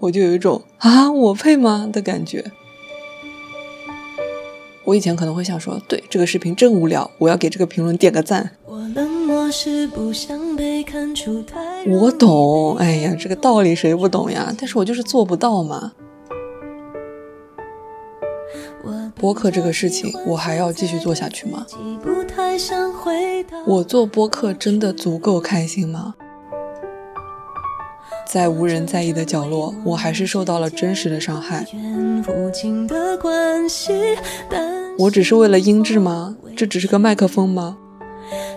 我就有一种啊，我配吗的感觉。我以前可能会想说，对，这个视频真无聊，我要给这个评论点个赞。我懂，哎呀，这个道理谁不懂呀？但是我就是做不到嘛。播客这个事情，我还要继续做下去吗？我做播客真的足够开心吗？在无人在意的角落，我还是受到了真实的伤害。我只是为了音质吗？这只是个麦克风吗？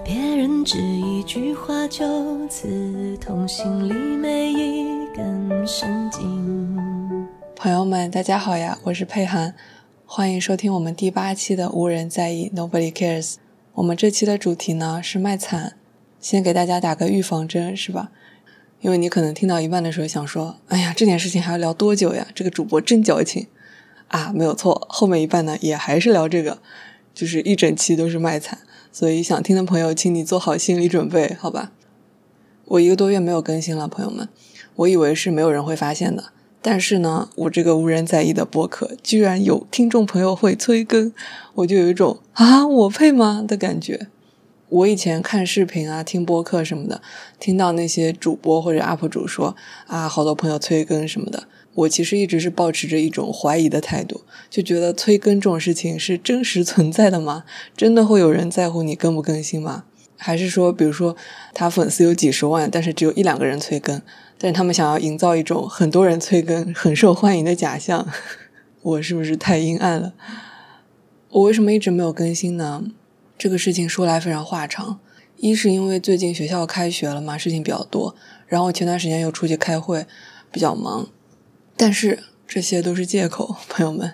别人只一句话就刺痛心里每一根神经。朋友们，大家好呀，我是佩涵。欢迎收听我们第八期的无人在意，Nobody cares。我们这期的主题呢是卖惨，先给大家打个预防针，是吧？因为你可能听到一半的时候想说，哎呀，这件事情还要聊多久呀？这个主播真矫情啊！没有错，后面一半呢也还是聊这个，就是一整期都是卖惨。所以想听的朋友，请你做好心理准备，好吧？我一个多月没有更新了，朋友们，我以为是没有人会发现的。但是呢，我这个无人在意的播客，居然有听众朋友会催更，我就有一种啊，我配吗的感觉。我以前看视频啊、听播客什么的，听到那些主播或者 UP 主说啊，好多朋友催更什么的，我其实一直是抱持着一种怀疑的态度，就觉得催更这种事情是真实存在的吗？真的会有人在乎你更不更新吗？还是说，比如说他粉丝有几十万，但是只有一两个人催更？但是他们想要营造一种很多人催更、很受欢迎的假象，我是不是太阴暗了？我为什么一直没有更新呢？这个事情说来非常话长。一是因为最近学校开学了嘛，事情比较多，然后前段时间又出去开会，比较忙。但是这些都是借口，朋友们。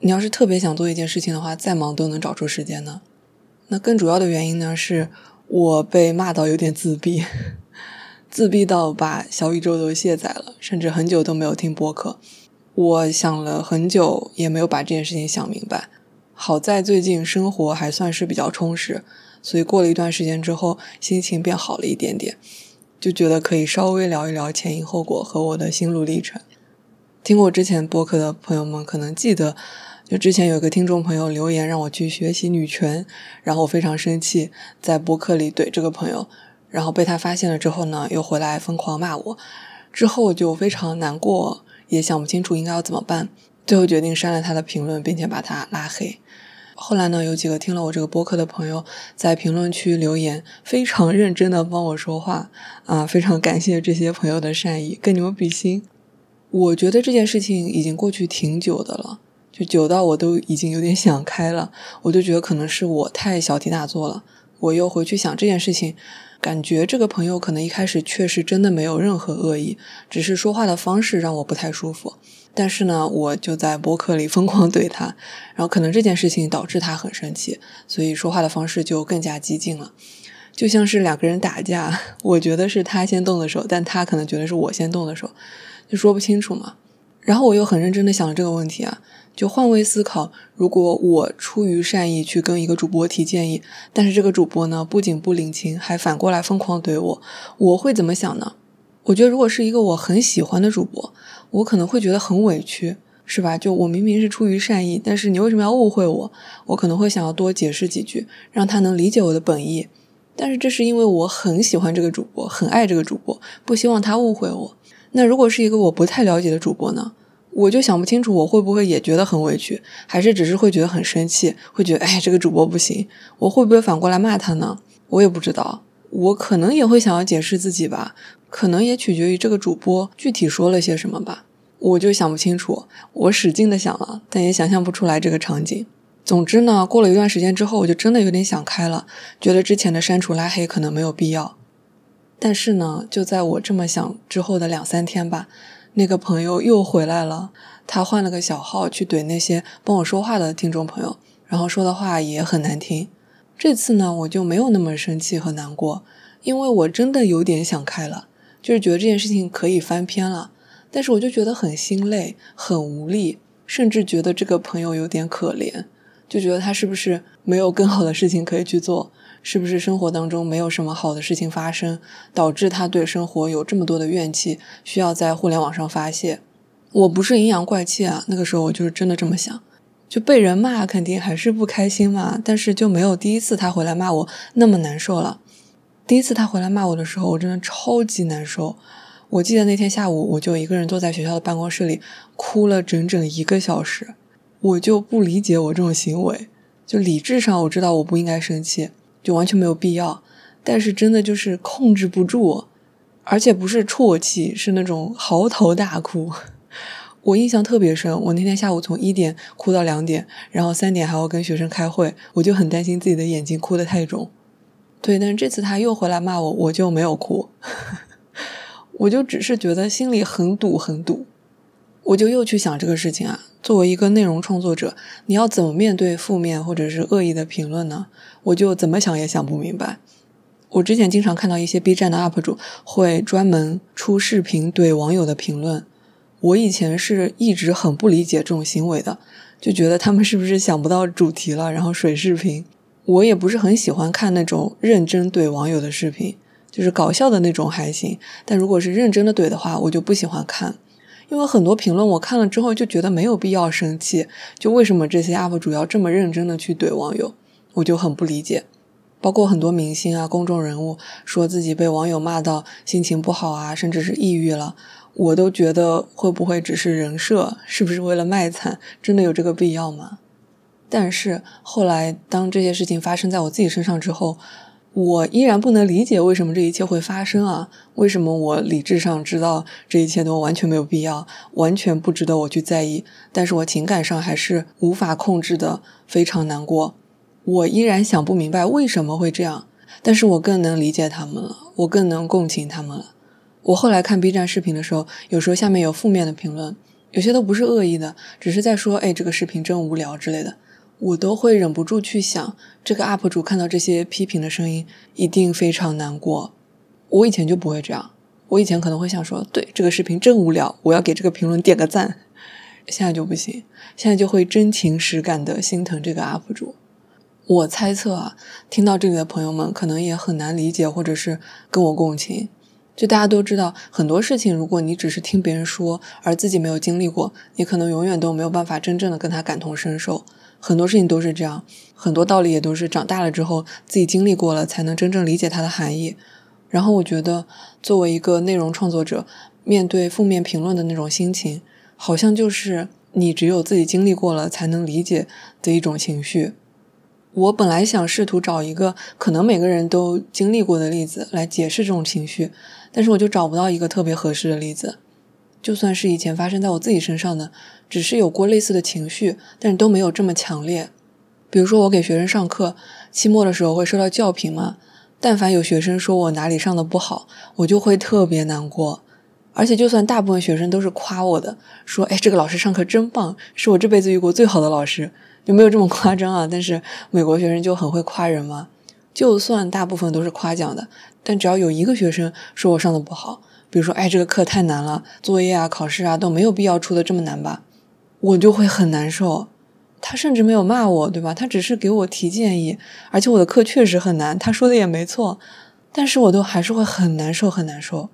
你要是特别想做一件事情的话，再忙都能找出时间呢。那更主要的原因呢，是我被骂到有点自闭。自闭到把小宇宙都卸载了，甚至很久都没有听播客。我想了很久，也没有把这件事情想明白。好在最近生活还算是比较充实，所以过了一段时间之后，心情变好了一点点，就觉得可以稍微聊一聊前因后果和我的心路历程。听过之前播客的朋友们可能记得，就之前有个听众朋友留言让我去学习女权，然后我非常生气，在播客里怼这个朋友。然后被他发现了之后呢，又回来疯狂骂我，之后就非常难过，也想不清楚应该要怎么办，最后决定删了他的评论，并且把他拉黑。后来呢，有几个听了我这个播客的朋友在评论区留言，非常认真的帮我说话，啊，非常感谢这些朋友的善意，跟你们比心。我觉得这件事情已经过去挺久的了，就久到我都已经有点想开了，我就觉得可能是我太小题大做了。我又回去想这件事情。感觉这个朋友可能一开始确实真的没有任何恶意，只是说话的方式让我不太舒服。但是呢，我就在博客里疯狂怼他，然后可能这件事情导致他很生气，所以说话的方式就更加激进了。就像是两个人打架，我觉得是他先动的手，但他可能觉得是我先动的手，就说不清楚嘛。然后我又很认真的想了这个问题啊。就换位思考，如果我出于善意去跟一个主播提建议，但是这个主播呢，不仅不领情，还反过来疯狂怼我，我会怎么想呢？我觉得如果是一个我很喜欢的主播，我可能会觉得很委屈，是吧？就我明明是出于善意，但是你为什么要误会我？我可能会想要多解释几句，让他能理解我的本意。但是这是因为我很喜欢这个主播，很爱这个主播，不希望他误会我。那如果是一个我不太了解的主播呢？我就想不清楚，我会不会也觉得很委屈，还是只是会觉得很生气，会觉得哎，这个主播不行，我会不会反过来骂他呢？我也不知道，我可能也会想要解释自己吧，可能也取决于这个主播具体说了些什么吧，我就想不清楚，我使劲的想了，但也想象不出来这个场景。总之呢，过了一段时间之后，我就真的有点想开了，觉得之前的删除拉黑可能没有必要。但是呢，就在我这么想之后的两三天吧。那个朋友又回来了，他换了个小号去怼那些帮我说话的听众朋友，然后说的话也很难听。这次呢，我就没有那么生气和难过，因为我真的有点想开了，就是觉得这件事情可以翻篇了。但是我就觉得很心累，很无力，甚至觉得这个朋友有点可怜，就觉得他是不是没有更好的事情可以去做。是不是生活当中没有什么好的事情发生，导致他对生活有这么多的怨气，需要在互联网上发泄？我不是阴阳怪气啊，那个时候我就是真的这么想，就被人骂肯定还是不开心嘛，但是就没有第一次他回来骂我那么难受了。第一次他回来骂我的时候，我真的超级难受。我记得那天下午，我就一个人坐在学校的办公室里，哭了整整一个小时。我就不理解我这种行为，就理智上我知道我不应该生气，就完全没有必要，但是真的就是控制不住，而且不是啜泣，是那种嚎啕大哭。我印象特别深，我那天下午从一点哭到两点，然后三点还要跟学生开会，我就很担心自己的眼睛哭得太肿。对，但是这次他又回来骂我，我就没有哭，我就只是觉得心里很堵很堵，我就又去想这个事情啊。作为一个内容创作者，你要怎么面对负面或者是恶意的评论呢？我就怎么想也想不明白。我之前经常看到一些 B 站的 UP 主会专门出视频怼网友的评论，我以前是一直很不理解这种行为的，就觉得他们是不是想不到主题了，然后水视频。我也不是很喜欢看那种认真怼网友的视频，就是搞笑的那种还行，但如果是认真的怼的话，我就不喜欢看。因为很多评论我看了之后就觉得没有必要生气，就为什么这些 UP 主要这么认真的去怼网友，我就很不理解。包括很多明星啊、公众人物说自己被网友骂到心情不好啊，甚至是抑郁了，我都觉得会不会只是人设，是不是为了卖惨？真的有这个必要吗？但是后来当这些事情发生在我自己身上之后，我依然不能理解为什么这一切会发生啊？为什么我理智上知道这一切都完全没有必要，完全不值得我去在意，但是我情感上还是无法控制的非常难过。我依然想不明白为什么会这样，但是我更能理解他们了，我更能共情他们了。我后来看 B 站视频的时候，有时候下面有负面的评论，有些都不是恶意的，只是在说，哎，这个视频真无聊之类的。我都会忍不住去想，这个 UP 主看到这些批评的声音，一定非常难过。我以前就不会这样，我以前可能会想说，对，这个视频真无聊，我要给这个评论点个赞。现在就不行，现在就会真情实感的心疼这个 UP 主。我猜测啊，听到这里的朋友们可能也很难理解，或者是跟我共情。就大家都知道，很多事情，如果你只是听别人说，而自己没有经历过，你可能永远都没有办法真正的跟他感同身受。很多事情都是这样，很多道理也都是长大了之后自己经历过了才能真正理解它的含义。然后我觉得，作为一个内容创作者，面对负面评论的那种心情，好像就是你只有自己经历过了才能理解的一种情绪。我本来想试图找一个可能每个人都经历过的例子来解释这种情绪，但是我就找不到一个特别合适的例子。就算是以前发生在我自己身上的，只是有过类似的情绪，但是都没有这么强烈。比如说我给学生上课，期末的时候会收到教评嘛，但凡有学生说我哪里上的不好，我就会特别难过。而且就算大部分学生都是夸我的，说哎，这个老师上课真棒，是我这辈子遇过最好的老师。就没有这么夸张啊，但是美国学生就很会夸人嘛。就算大部分都是夸奖的，但只要有一个学生说我上的不好，比如说，哎，这个课太难了，作业啊、考试啊都没有必要出的这么难吧，我就会很难受。他甚至没有骂我，对吧？他只是给我提建议，而且我的课确实很难，他说的也没错，但是我都还是会很难受，很难受。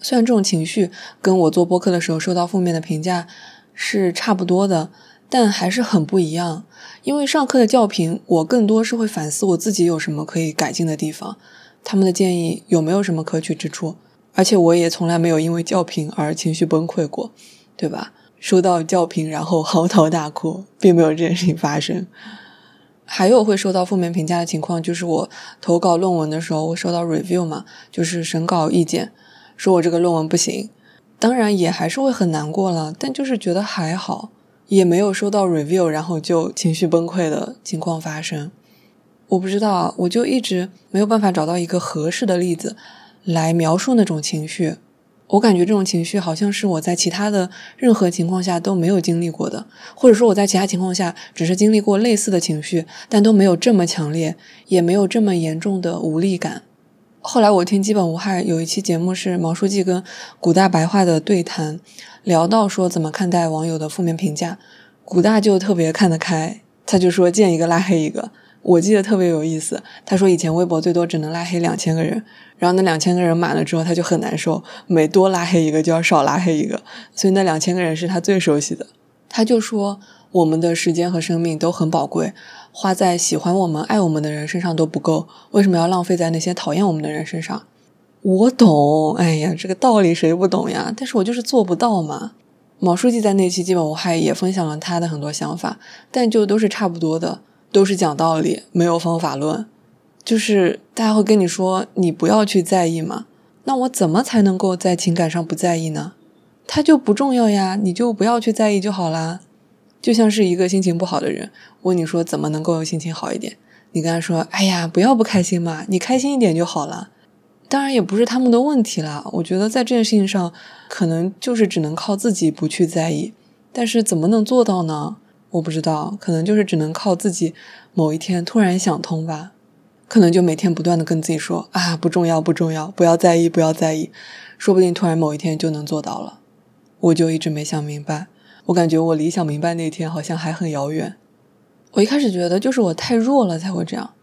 虽然这种情绪跟我做播客的时候受到负面的评价是差不多的。但还是很不一样，因为上课的教评，我更多是会反思我自己有什么可以改进的地方，他们的建议有没有什么可取之处，而且我也从来没有因为教评而情绪崩溃过，对吧？收到教评然后嚎啕大哭，并没有这件事情发生。还有会收到负面评价的情况，就是我投稿论文的时候，我收到 review 嘛，就是审稿意见，说我这个论文不行，当然也还是会很难过了，但就是觉得还好。也没有收到 review，然后就情绪崩溃的情况发生。我不知道，我就一直没有办法找到一个合适的例子来描述那种情绪。我感觉这种情绪好像是我在其他的任何情况下都没有经历过的，或者说我在其他情况下只是经历过类似的情绪，但都没有这么强烈，也没有这么严重的无力感。后来我听基本无害有一期节目是毛书记跟古大白话的对谈。聊到说怎么看待网友的负面评价，古大就特别看得开，他就说见一个拉黑一个，我记得特别有意思。他说以前微博最多只能拉黑两千个人，然后那两千个人满了之后他就很难受，每多拉黑一个就要少拉黑一个，所以那两千个人是他最熟悉的。他就说我们的时间和生命都很宝贵，花在喜欢我们、爱我们的人身上都不够，为什么要浪费在那些讨厌我们的人身上？我懂，哎呀，这个道理谁不懂呀？但是我就是做不到嘛。毛书记在那期基本无害也分享了他的很多想法，但就都是差不多的，都是讲道理，没有方法论。就是大家会跟你说，你不要去在意嘛。那我怎么才能够在情感上不在意呢？他就不重要呀，你就不要去在意就好啦。就像是一个心情不好的人，问你说怎么能够心情好一点，你跟他说，哎呀，不要不开心嘛，你开心一点就好了。当然也不是他们的问题啦，我觉得在这件事情上，可能就是只能靠自己不去在意。但是怎么能做到呢？我不知道，可能就是只能靠自己某一天突然想通吧。可能就每天不断的跟自己说啊，不重要，不重要，不要在意，不要在意。说不定突然某一天就能做到了。我就一直没想明白，我感觉我离想明白那天好像还很遥远。我一开始觉得就是我太弱了才会这样。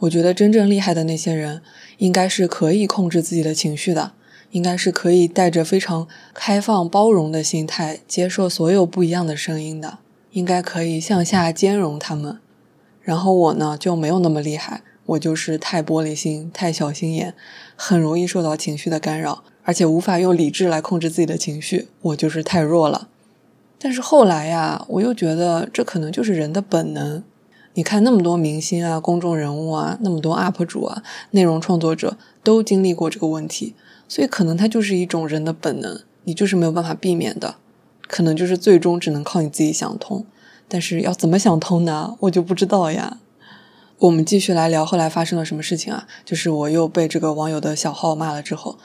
我觉得真正厉害的那些人，应该是可以控制自己的情绪的，应该是可以带着非常开放包容的心态接受所有不一样的声音的，应该可以向下兼容他们。然后我呢，就没有那么厉害，我就是太玻璃心、太小心眼，很容易受到情绪的干扰，而且无法用理智来控制自己的情绪，我就是太弱了。但是后来呀，我又觉得这可能就是人的本能。你看那么多明星啊、公众人物啊、那么多 UP 主啊、内容创作者都经历过这个问题，所以可能它就是一种人的本能，你就是没有办法避免的，可能就是最终只能靠你自己想通。但是要怎么想通呢？我就不知道呀。我们继续来聊后来发生了什么事情啊？就是我又被这个网友的小号骂了之后，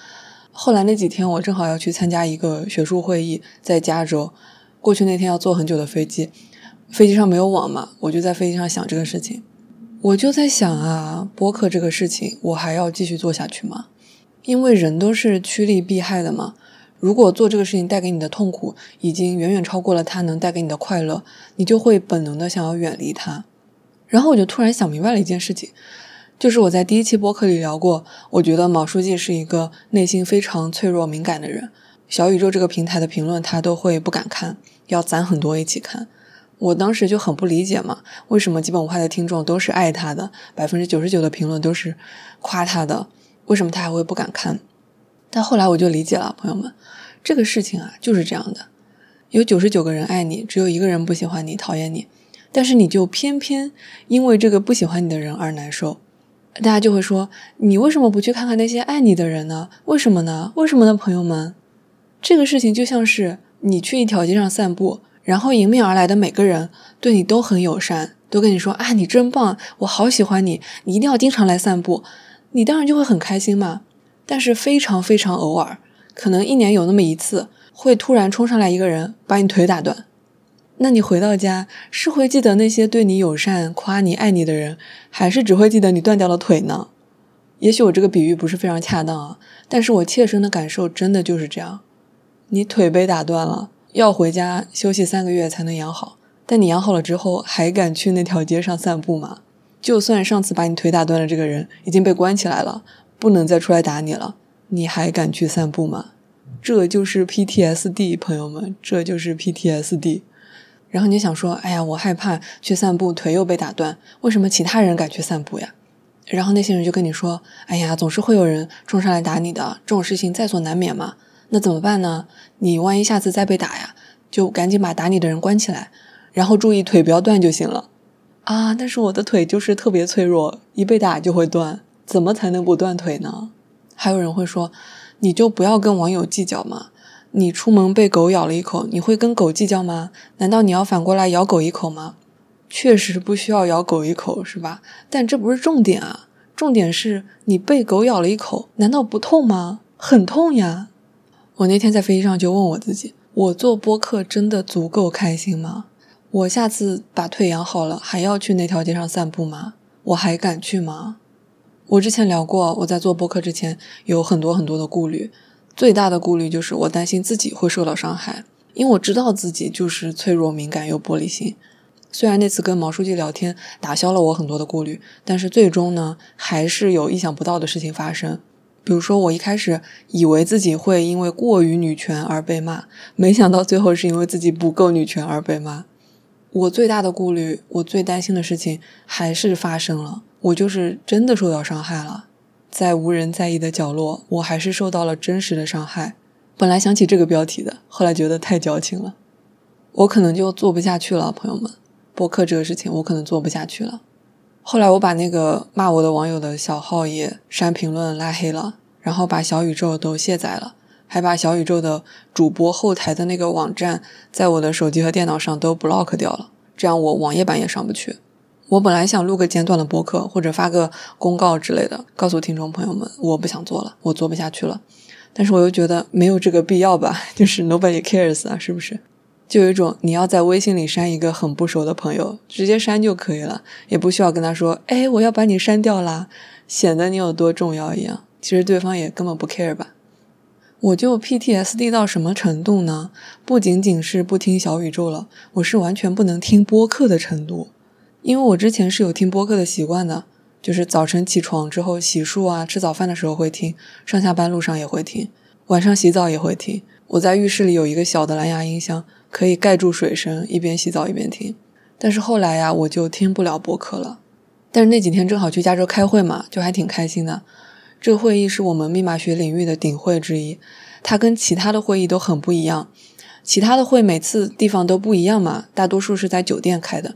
后来那几天我正好要去参加一个学术会议，在加州，过去那天要坐很久的飞机。飞机上没有网嘛，我就在飞机上想这个事情，我就在想啊，播客这个事情，我还要继续做下去吗？因为人都是趋利避害的嘛。如果做这个事情带给你的痛苦已经远远超过了它能带给你的快乐，你就会本能的想要远离它。然后我就突然想明白了一件事情，就是我在第一期播客里聊过，我觉得毛书记是一个内心非常脆弱敏感的人。小宇宙这个平台的评论他都会不敢看，要攒很多一起看。我当时就很不理解嘛，为什么基本无害的听众都是爱他的，百分之九十九的评论都是夸他的，为什么他还会不敢看？但后来我就理解了，朋友们，这个事情啊就是这样的，有九十九个人爱你，只有一个人不喜欢你、讨厌你，但是你就偏偏因为这个不喜欢你的人而难受。大家就会说，你为什么不去看看那些爱你的人呢？为什么呢？为什么呢？朋友们，这个事情就像是你去一条街上散步。然后迎面而来的每个人对你都很友善，都跟你说啊，你真棒，我好喜欢你，你一定要经常来散步，你当然就会很开心嘛。但是非常非常偶尔，可能一年有那么一次，会突然冲上来一个人把你腿打断，那你回到家是会记得那些对你友善、夸你、爱你的人，还是只会记得你断掉了腿呢？也许我这个比喻不是非常恰当啊，但是我切身的感受真的就是这样，你腿被打断了。要回家休息三个月才能养好，但你养好了之后还敢去那条街上散步吗？就算上次把你腿打断了这个人已经被关起来了，不能再出来打你了，你还敢去散步吗？这就是 PTSD，朋友们，这就是 PTSD。然后你想说，哎呀，我害怕去散步，腿又被打断，为什么其他人敢去散步呀？然后那些人就跟你说，哎呀，总是会有人冲上来打你的，这种事情在所难免嘛。那怎么办呢？你万一下次再被打呀，就赶紧把打你的人关起来，然后注意腿不要断就行了。啊，但是我的腿就是特别脆弱，一被打就会断，怎么才能不断腿呢？还有人会说，你就不要跟网友计较嘛。你出门被狗咬了一口，你会跟狗计较吗？难道你要反过来咬狗一口吗？确实不需要咬狗一口，是吧？但这不是重点啊，重点是你被狗咬了一口，难道不痛吗？很痛呀。我那天在飞机上就问我自己：我做播客真的足够开心吗？我下次把腿养好了，还要去那条街上散步吗？我还敢去吗？我之前聊过，我在做播客之前有很多很多的顾虑，最大的顾虑就是我担心自己会受到伤害，因为我知道自己就是脆弱、敏感又玻璃心。虽然那次跟毛书记聊天打消了我很多的顾虑，但是最终呢，还是有意想不到的事情发生。比如说，我一开始以为自己会因为过于女权而被骂，没想到最后是因为自己不够女权而被骂。我最大的顾虑，我最担心的事情还是发生了，我就是真的受到伤害了。在无人在意的角落，我还是受到了真实的伤害。本来想起这个标题的，后来觉得太矫情了，我可能就做不下去了，朋友们。播客这个事情，我可能做不下去了。后来我把那个骂我的网友的小号也删评论、拉黑了，然后把小宇宙都卸载了，还把小宇宙的主播后台的那个网站在我的手机和电脑上都 block 掉了，这样我网页版也上不去。我本来想录个简短的播客，或者发个公告之类的，告诉听众朋友们，我不想做了，我做不下去了。但是我又觉得没有这个必要吧，就是 nobody cares 啊，是不是？就有一种你要在微信里删一个很不熟的朋友，直接删就可以了，也不需要跟他说：“哎，我要把你删掉啦”，显得你有多重要一样。其实对方也根本不 care 吧。我就 PTSD 到什么程度呢？不仅仅是不听小宇宙了，我是完全不能听播客的程度。因为我之前是有听播客的习惯的，就是早晨起床之后洗漱啊、吃早饭的时候会听，上下班路上也会听，晚上洗澡也会听。我在浴室里有一个小的蓝牙音箱。可以盖住水声，一边洗澡一边听。但是后来呀，我就听不了播客了。但是那几天正好去加州开会嘛，就还挺开心的。这个会议是我们密码学领域的顶会之一，它跟其他的会议都很不一样。其他的会每次地方都不一样嘛，大多数是在酒店开的。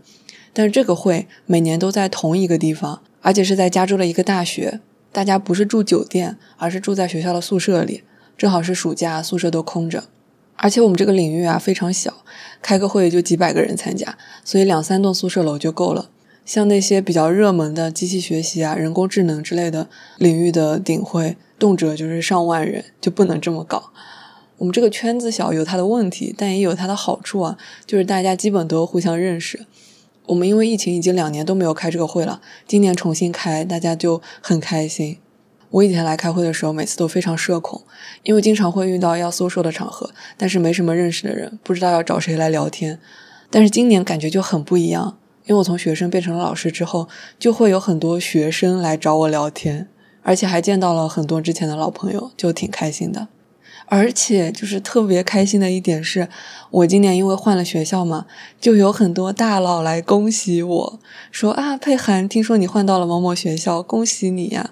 但是这个会每年都在同一个地方，而且是在加州的一个大学。大家不是住酒店，而是住在学校的宿舍里。正好是暑假，宿舍都空着。而且我们这个领域啊非常小，开个会就几百个人参加，所以两三栋宿舍楼就够了。像那些比较热门的机器学习啊、人工智能之类的领域的顶会，动辄就是上万人，就不能这么搞。我们这个圈子小有它的问题，但也有它的好处啊，就是大家基本都互相认识。我们因为疫情已经两年都没有开这个会了，今年重新开，大家就很开心。我以前来开会的时候，每次都非常社恐，因为经常会遇到要 social 的场合，但是没什么认识的人，不知道要找谁来聊天。但是今年感觉就很不一样，因为我从学生变成了老师之后，就会有很多学生来找我聊天，而且还见到了很多之前的老朋友，就挺开心的。而且就是特别开心的一点是，我今年因为换了学校嘛，就有很多大佬来恭喜我说啊，佩涵，听说你换到了某某学校，恭喜你呀。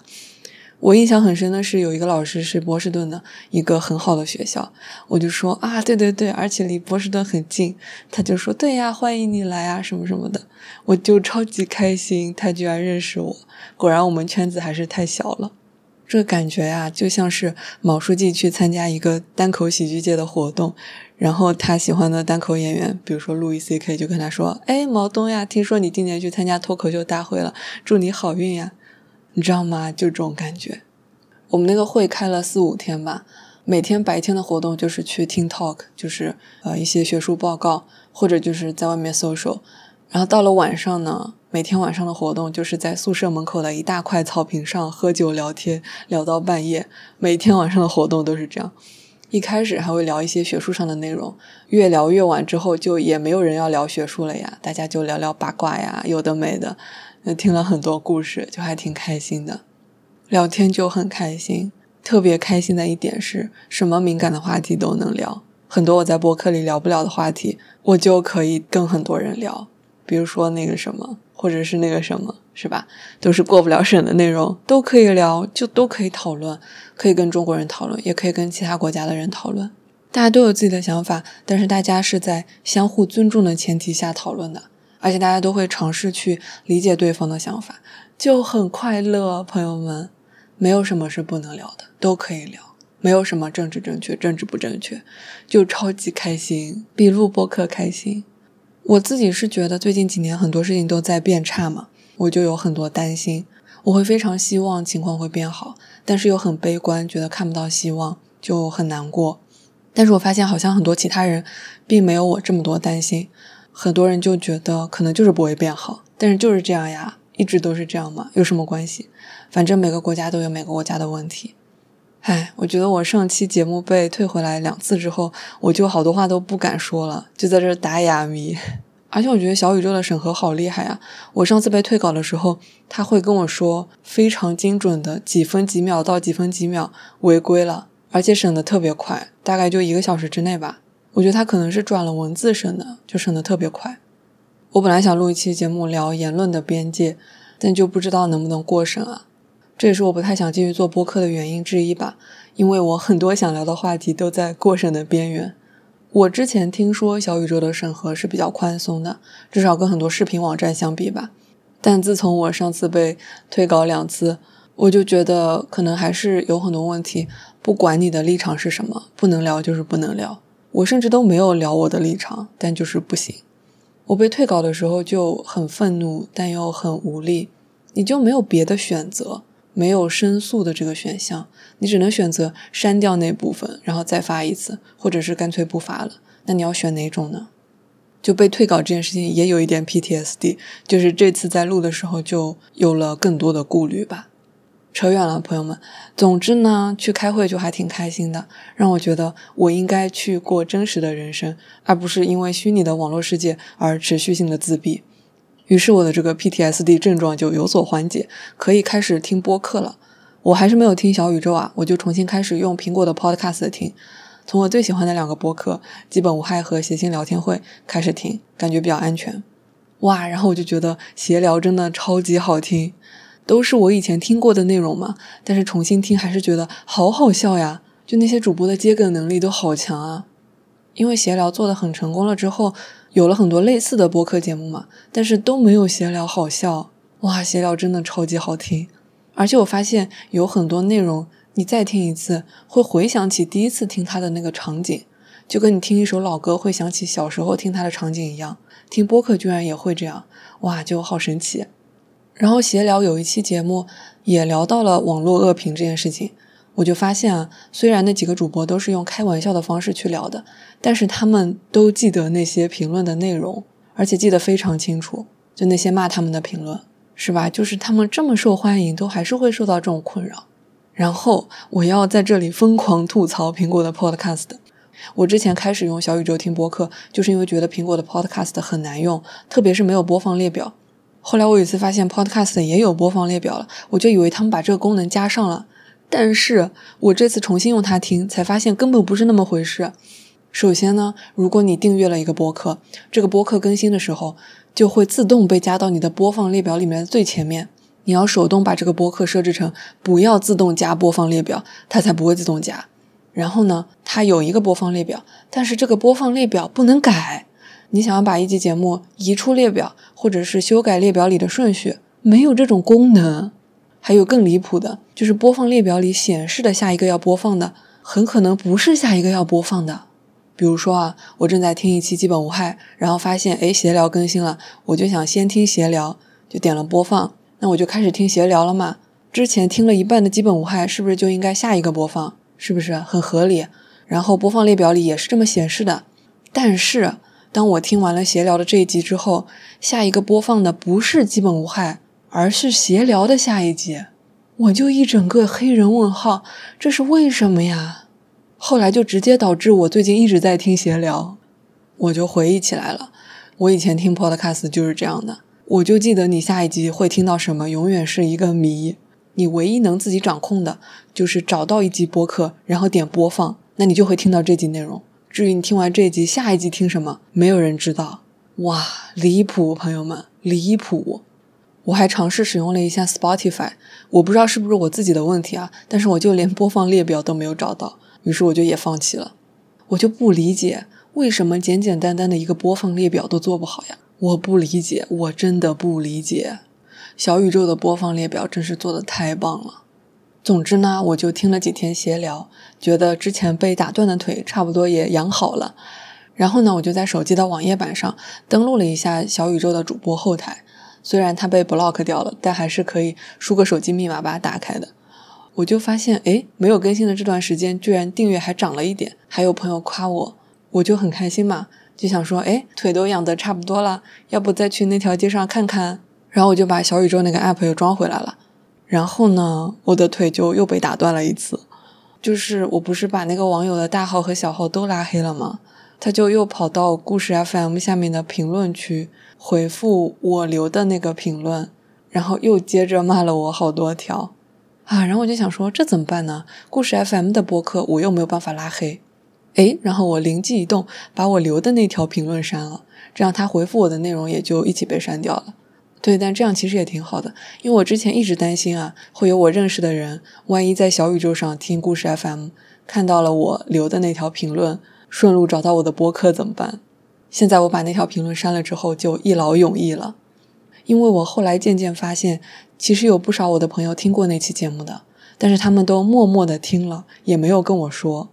我印象很深的是，有一个老师是波士顿的一个很好的学校，我就说啊，对对对，而且离波士顿很近，他就说对呀，欢迎你来啊，什么什么的，我就超级开心，他居然认识我，果然我们圈子还是太小了，这感觉呀，就像是毛书记去参加一个单口喜剧界的活动，然后他喜欢的单口演员，比如说路易 CK，就跟他说，哎，毛东呀，听说你今年去参加脱口秀大会了，祝你好运呀。你知道吗？就这种感觉。我们那个会开了四五天吧，每天白天的活动就是去听 talk，就是呃一些学术报告，或者就是在外面 social。然后到了晚上呢，每天晚上的活动就是在宿舍门口的一大块草坪上喝酒聊天，聊到半夜。每天晚上的活动都是这样。一开始还会聊一些学术上的内容，越聊越晚之后，就也没有人要聊学术了呀，大家就聊聊八卦呀，有的没的。听了很多故事，就还挺开心的，聊天就很开心。特别开心的一点是，什么敏感的话题都能聊，很多我在播客里聊不了的话题，我就可以跟很多人聊。比如说那个什么，或者是那个什么，是吧？都是过不了审的内容，都可以聊，就都可以讨论，可以跟中国人讨论，也可以跟其他国家的人讨论。大家都有自己的想法，但是大家是在相互尊重的前提下讨论的。而且大家都会尝试去理解对方的想法，就很快乐。朋友们，没有什么是不能聊的，都可以聊。没有什么政治正确，政治不正确，就超级开心，比录播客开心。我自己是觉得最近几年很多事情都在变差嘛，我就有很多担心。我会非常希望情况会变好，但是又很悲观，觉得看不到希望，就很难过。但是我发现好像很多其他人并没有我这么多担心。很多人就觉得可能就是不会变好，但是就是这样呀，一直都是这样嘛，有什么关系？反正每个国家都有每个国家的问题。唉，我觉得我上期节目被退回来两次之后，我就好多话都不敢说了，就在这打哑谜。而且我觉得小宇宙的审核好厉害啊！我上次被退稿的时候，他会跟我说非常精准的几分几秒到几分几秒违规了，而且审的特别快，大概就一个小时之内吧。我觉得他可能是转了文字审的，就审的特别快。我本来想录一期节目聊言论的边界，但就不知道能不能过审啊。这也是我不太想继续做播客的原因之一吧，因为我很多想聊的话题都在过审的边缘。我之前听说小宇宙的审核是比较宽松的，至少跟很多视频网站相比吧。但自从我上次被退稿两次，我就觉得可能还是有很多问题。不管你的立场是什么，不能聊就是不能聊。我甚至都没有聊我的立场，但就是不行。我被退稿的时候就很愤怒，但又很无力。你就没有别的选择？没有申诉的这个选项，你只能选择删掉那部分，然后再发一次，或者是干脆不发了。那你要选哪种呢？就被退稿这件事情也有一点 PTSD，就是这次在录的时候就有了更多的顾虑吧。扯远了，朋友们。总之呢，去开会就还挺开心的，让我觉得我应该去过真实的人生，而不是因为虚拟的网络世界而持续性的自闭。于是我的这个 PTSD 症状就有所缓解，可以开始听播客了。我还是没有听小宇宙啊，我就重新开始用苹果的 Podcast 听，从我最喜欢的两个播客《基本无害》和《谐星聊天会》开始听，感觉比较安全。哇，然后我就觉得闲聊真的超级好听，都是我以前听过的内容嘛，但是重新听还是觉得好好笑呀，就那些主播的接梗能力都好强啊。因为闲聊做得很成功了之后，有了很多类似的播客节目嘛，但是都没有闲聊好笑。哇，闲聊真的超级好听，而且我发现有很多内容，你再听一次会回想起第一次听它的那个场景，就跟你听一首老歌会想起小时候听它的场景一样。听播客居然也会这样，哇，就好神奇。然后闲聊有一期节目也聊到了网络恶评这件事情。我就发现啊，虽然那几个主播都是用开玩笑的方式去聊的，但是他们都记得那些评论的内容，而且记得非常清楚。就那些骂他们的评论，是吧？就是他们这么受欢迎，都还是会受到这种困扰。然后我要在这里疯狂吐槽苹果的 Podcast。我之前开始用小宇宙听播客，就是因为觉得苹果的 Podcast 很难用，特别是没有播放列表。后来我有一次发现 Podcast 也有播放列表了，我就以为他们把这个功能加上了。但是我这次重新用它听，才发现根本不是那么回事。首先呢，如果你订阅了一个播客，这个播客更新的时候，就会自动被加到你的播放列表里面的最前面。你要手动把这个播客设置成不要自动加播放列表，它才不会自动加。然后呢，它有一个播放列表，但是这个播放列表不能改。你想要把一集节目移出列表，或者是修改列表里的顺序，没有这种功能。还有更离谱的，就是播放列表里显示的下一个要播放的，很可能不是下一个要播放的。比如说啊，我正在听一期基本无害，然后发现诶，闲聊更新了，我就想先听闲聊，就点了播放，那我就开始听闲聊了嘛。之前听了一半的基本无害，是不是就应该下一个播放？是不是很合理？然后播放列表里也是这么显示的。但是当我听完了闲聊的这一集之后，下一个播放的不是基本无害。而是闲聊的下一集，我就一整个黑人问号，这是为什么呀？后来就直接导致我最近一直在听闲聊，我就回忆起来了，我以前听 podcast 就是这样的，我就记得你下一集会听到什么，永远是一个谜。你唯一能自己掌控的就是找到一集播客，然后点播放，那你就会听到这集内容。至于你听完这一集，下一集听什么，没有人知道。哇，离谱，朋友们，离谱。我还尝试使用了一下 Spotify，我不知道是不是我自己的问题啊，但是我就连播放列表都没有找到，于是我就也放弃了。我就不理解为什么简简单单的一个播放列表都做不好呀？我不理解，我真的不理解。小宇宙的播放列表真是做的太棒了。总之呢，我就听了几天闲聊，觉得之前被打断的腿差不多也养好了。然后呢，我就在手机的网页版上登录了一下小宇宙的主播后台。虽然它被 block 掉了，但还是可以输个手机密码把它打开的。我就发现，诶，没有更新的这段时间，居然订阅还涨了一点，还有朋友夸我，我就很开心嘛，就想说，诶，腿都养得差不多了，要不再去那条街上看看？然后我就把小宇宙那个 app 又装回来了。然后呢，我的腿就又被打断了一次，就是我不是把那个网友的大号和小号都拉黑了吗？他就又跑到故事 FM 下面的评论区回复我留的那个评论，然后又接着骂了我好多条啊！然后我就想说，这怎么办呢？故事 FM 的播客我又没有办法拉黑，诶，然后我灵机一动，把我留的那条评论删了，这样他回复我的内容也就一起被删掉了。对，但这样其实也挺好的，因为我之前一直担心啊，会有我认识的人，万一在小宇宙上听故事 FM，看到了我留的那条评论。顺路找到我的播客怎么办？现在我把那条评论删了之后，就一劳永逸了。因为我后来渐渐发现，其实有不少我的朋友听过那期节目的，但是他们都默默的听了，也没有跟我说。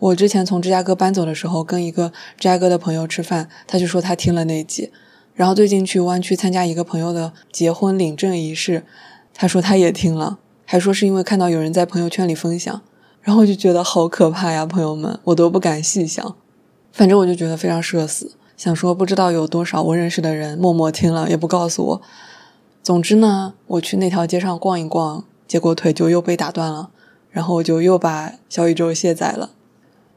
我之前从芝加哥搬走的时候，跟一个芝加哥的朋友吃饭，他就说他听了那集。然后最近去湾区参加一个朋友的结婚领证仪式，他说他也听了，还说是因为看到有人在朋友圈里分享。然后就觉得好可怕呀，朋友们，我都不敢细想。反正我就觉得非常社死，想说不知道有多少我认识的人默默听了也不告诉我。总之呢，我去那条街上逛一逛，结果腿就又被打断了，然后我就又把小宇宙卸载了。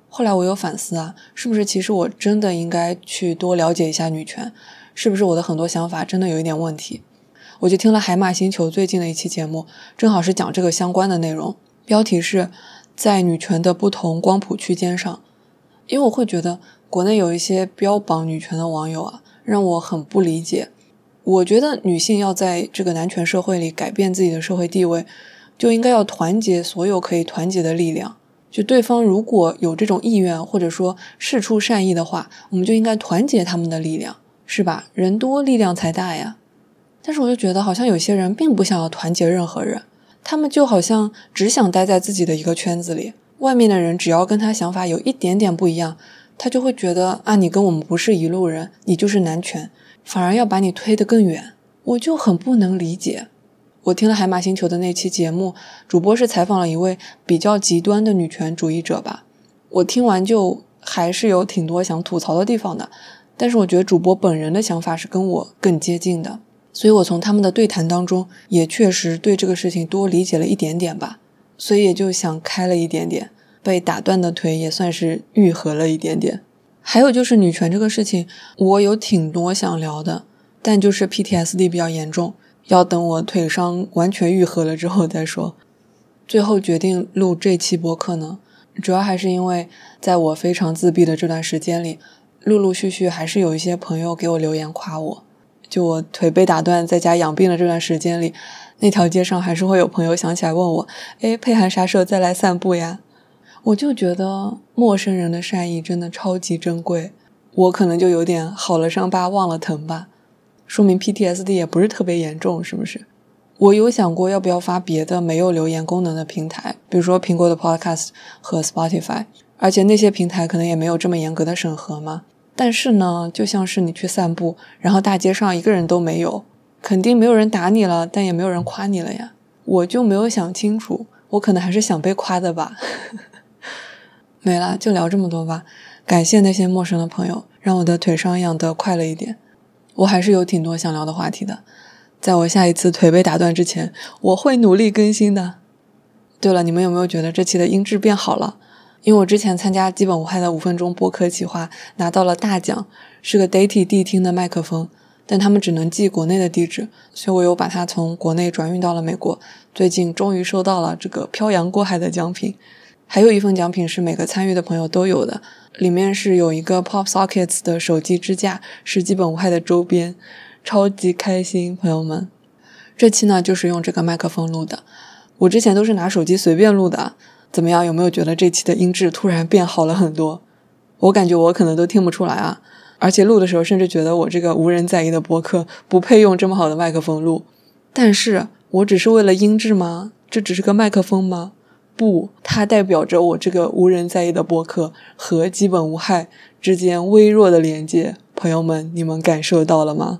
后来我有反思啊，是不是其实我真的应该去多了解一下女权？是不是我的很多想法真的有一点问题？我就听了海马星球最近的一期节目，正好是讲这个相关的内容，标题是。在女权的不同光谱区间上，因为我会觉得国内有一些标榜女权的网友啊，让我很不理解。我觉得女性要在这个男权社会里改变自己的社会地位，就应该要团结所有可以团结的力量。就对方如果有这种意愿，或者说事出善意的话，我们就应该团结他们的力量，是吧？人多力量才大呀。但是我就觉得好像有些人并不想要团结任何人。他们就好像只想待在自己的一个圈子里，外面的人只要跟他想法有一点点不一样，他就会觉得啊，你跟我们不是一路人，你就是男权，反而要把你推得更远。我就很不能理解。我听了海马星球的那期节目，主播是采访了一位比较极端的女权主义者吧，我听完就还是有挺多想吐槽的地方的，但是我觉得主播本人的想法是跟我更接近的。所以我从他们的对谈当中，也确实对这个事情多理解了一点点吧，所以也就想开了一点点，被打断的腿也算是愈合了一点点。还有就是女权这个事情，我有挺多想聊的，但就是 PTSD 比较严重，要等我腿伤完全愈合了之后再说。最后决定录这期播客呢，主要还是因为在我非常自闭的这段时间里，陆陆续续还是有一些朋友给我留言夸我。就我腿被打断，在家养病的这段时间里，那条街上还是会有朋友想起来问我：“哎，佩涵啥时候再来散步呀？”我就觉得陌生人的善意真的超级珍贵。我可能就有点好了伤疤忘了疼吧，说明 PTSD 也不是特别严重，是不是？我有想过要不要发别的没有留言功能的平台，比如说苹果的 Podcast 和 Spotify，而且那些平台可能也没有这么严格的审核嘛。但是呢，就像是你去散步，然后大街上一个人都没有，肯定没有人打你了，但也没有人夸你了呀。我就没有想清楚，我可能还是想被夸的吧。没了，就聊这么多吧。感谢那些陌生的朋友，让我的腿伤养得快了一点。我还是有挺多想聊的话题的，在我下一次腿被打断之前，我会努力更新的。对了，你们有没有觉得这期的音质变好了？因为我之前参加基本无害的五分钟播客企划，拿到了大奖，是个 DATY 谛听的麦克风，但他们只能寄国内的地址，所以我又把它从国内转运到了美国。最近终于收到了这个漂洋过海的奖品，还有一份奖品是每个参与的朋友都有的，里面是有一个 Pop Sockets 的手机支架，是基本无害的周边，超级开心，朋友们。这期呢就是用这个麦克风录的，我之前都是拿手机随便录的。怎么样？有没有觉得这期的音质突然变好了很多？我感觉我可能都听不出来啊！而且录的时候甚至觉得我这个无人在意的播客不配用这么好的麦克风录。但是我只是为了音质吗？这只是个麦克风吗？不，它代表着我这个无人在意的播客和基本无害之间微弱的连接。朋友们，你们感受到了吗？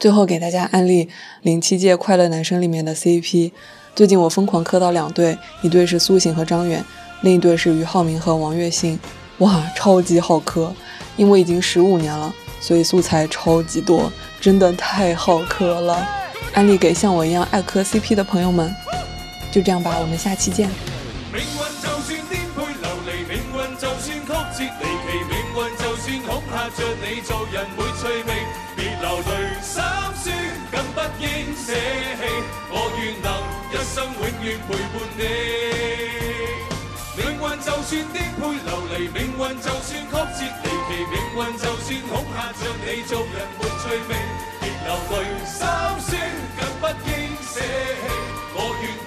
最后给大家安利零七届快乐男生里面的 CP。最近我疯狂磕到两对，一对是苏醒和张远，另一对是俞灝明和王栎鑫。哇，超级好磕！因为已经十五年了，所以素材超级多，真的太好磕了。安利给像我一样爱磕 CP 的朋友们。就这样吧，我们下期见。命运就算颠沛流离，命运就算曲折离奇运就算恐吓着你，做人会趣味，别流泪心酸，更不应舍弃。一生永远陪伴你。命运就算颠沛流离命运就算曲折离奇命运就算恐吓着你做人没趣味别流泪心酸更不应舍弃我愿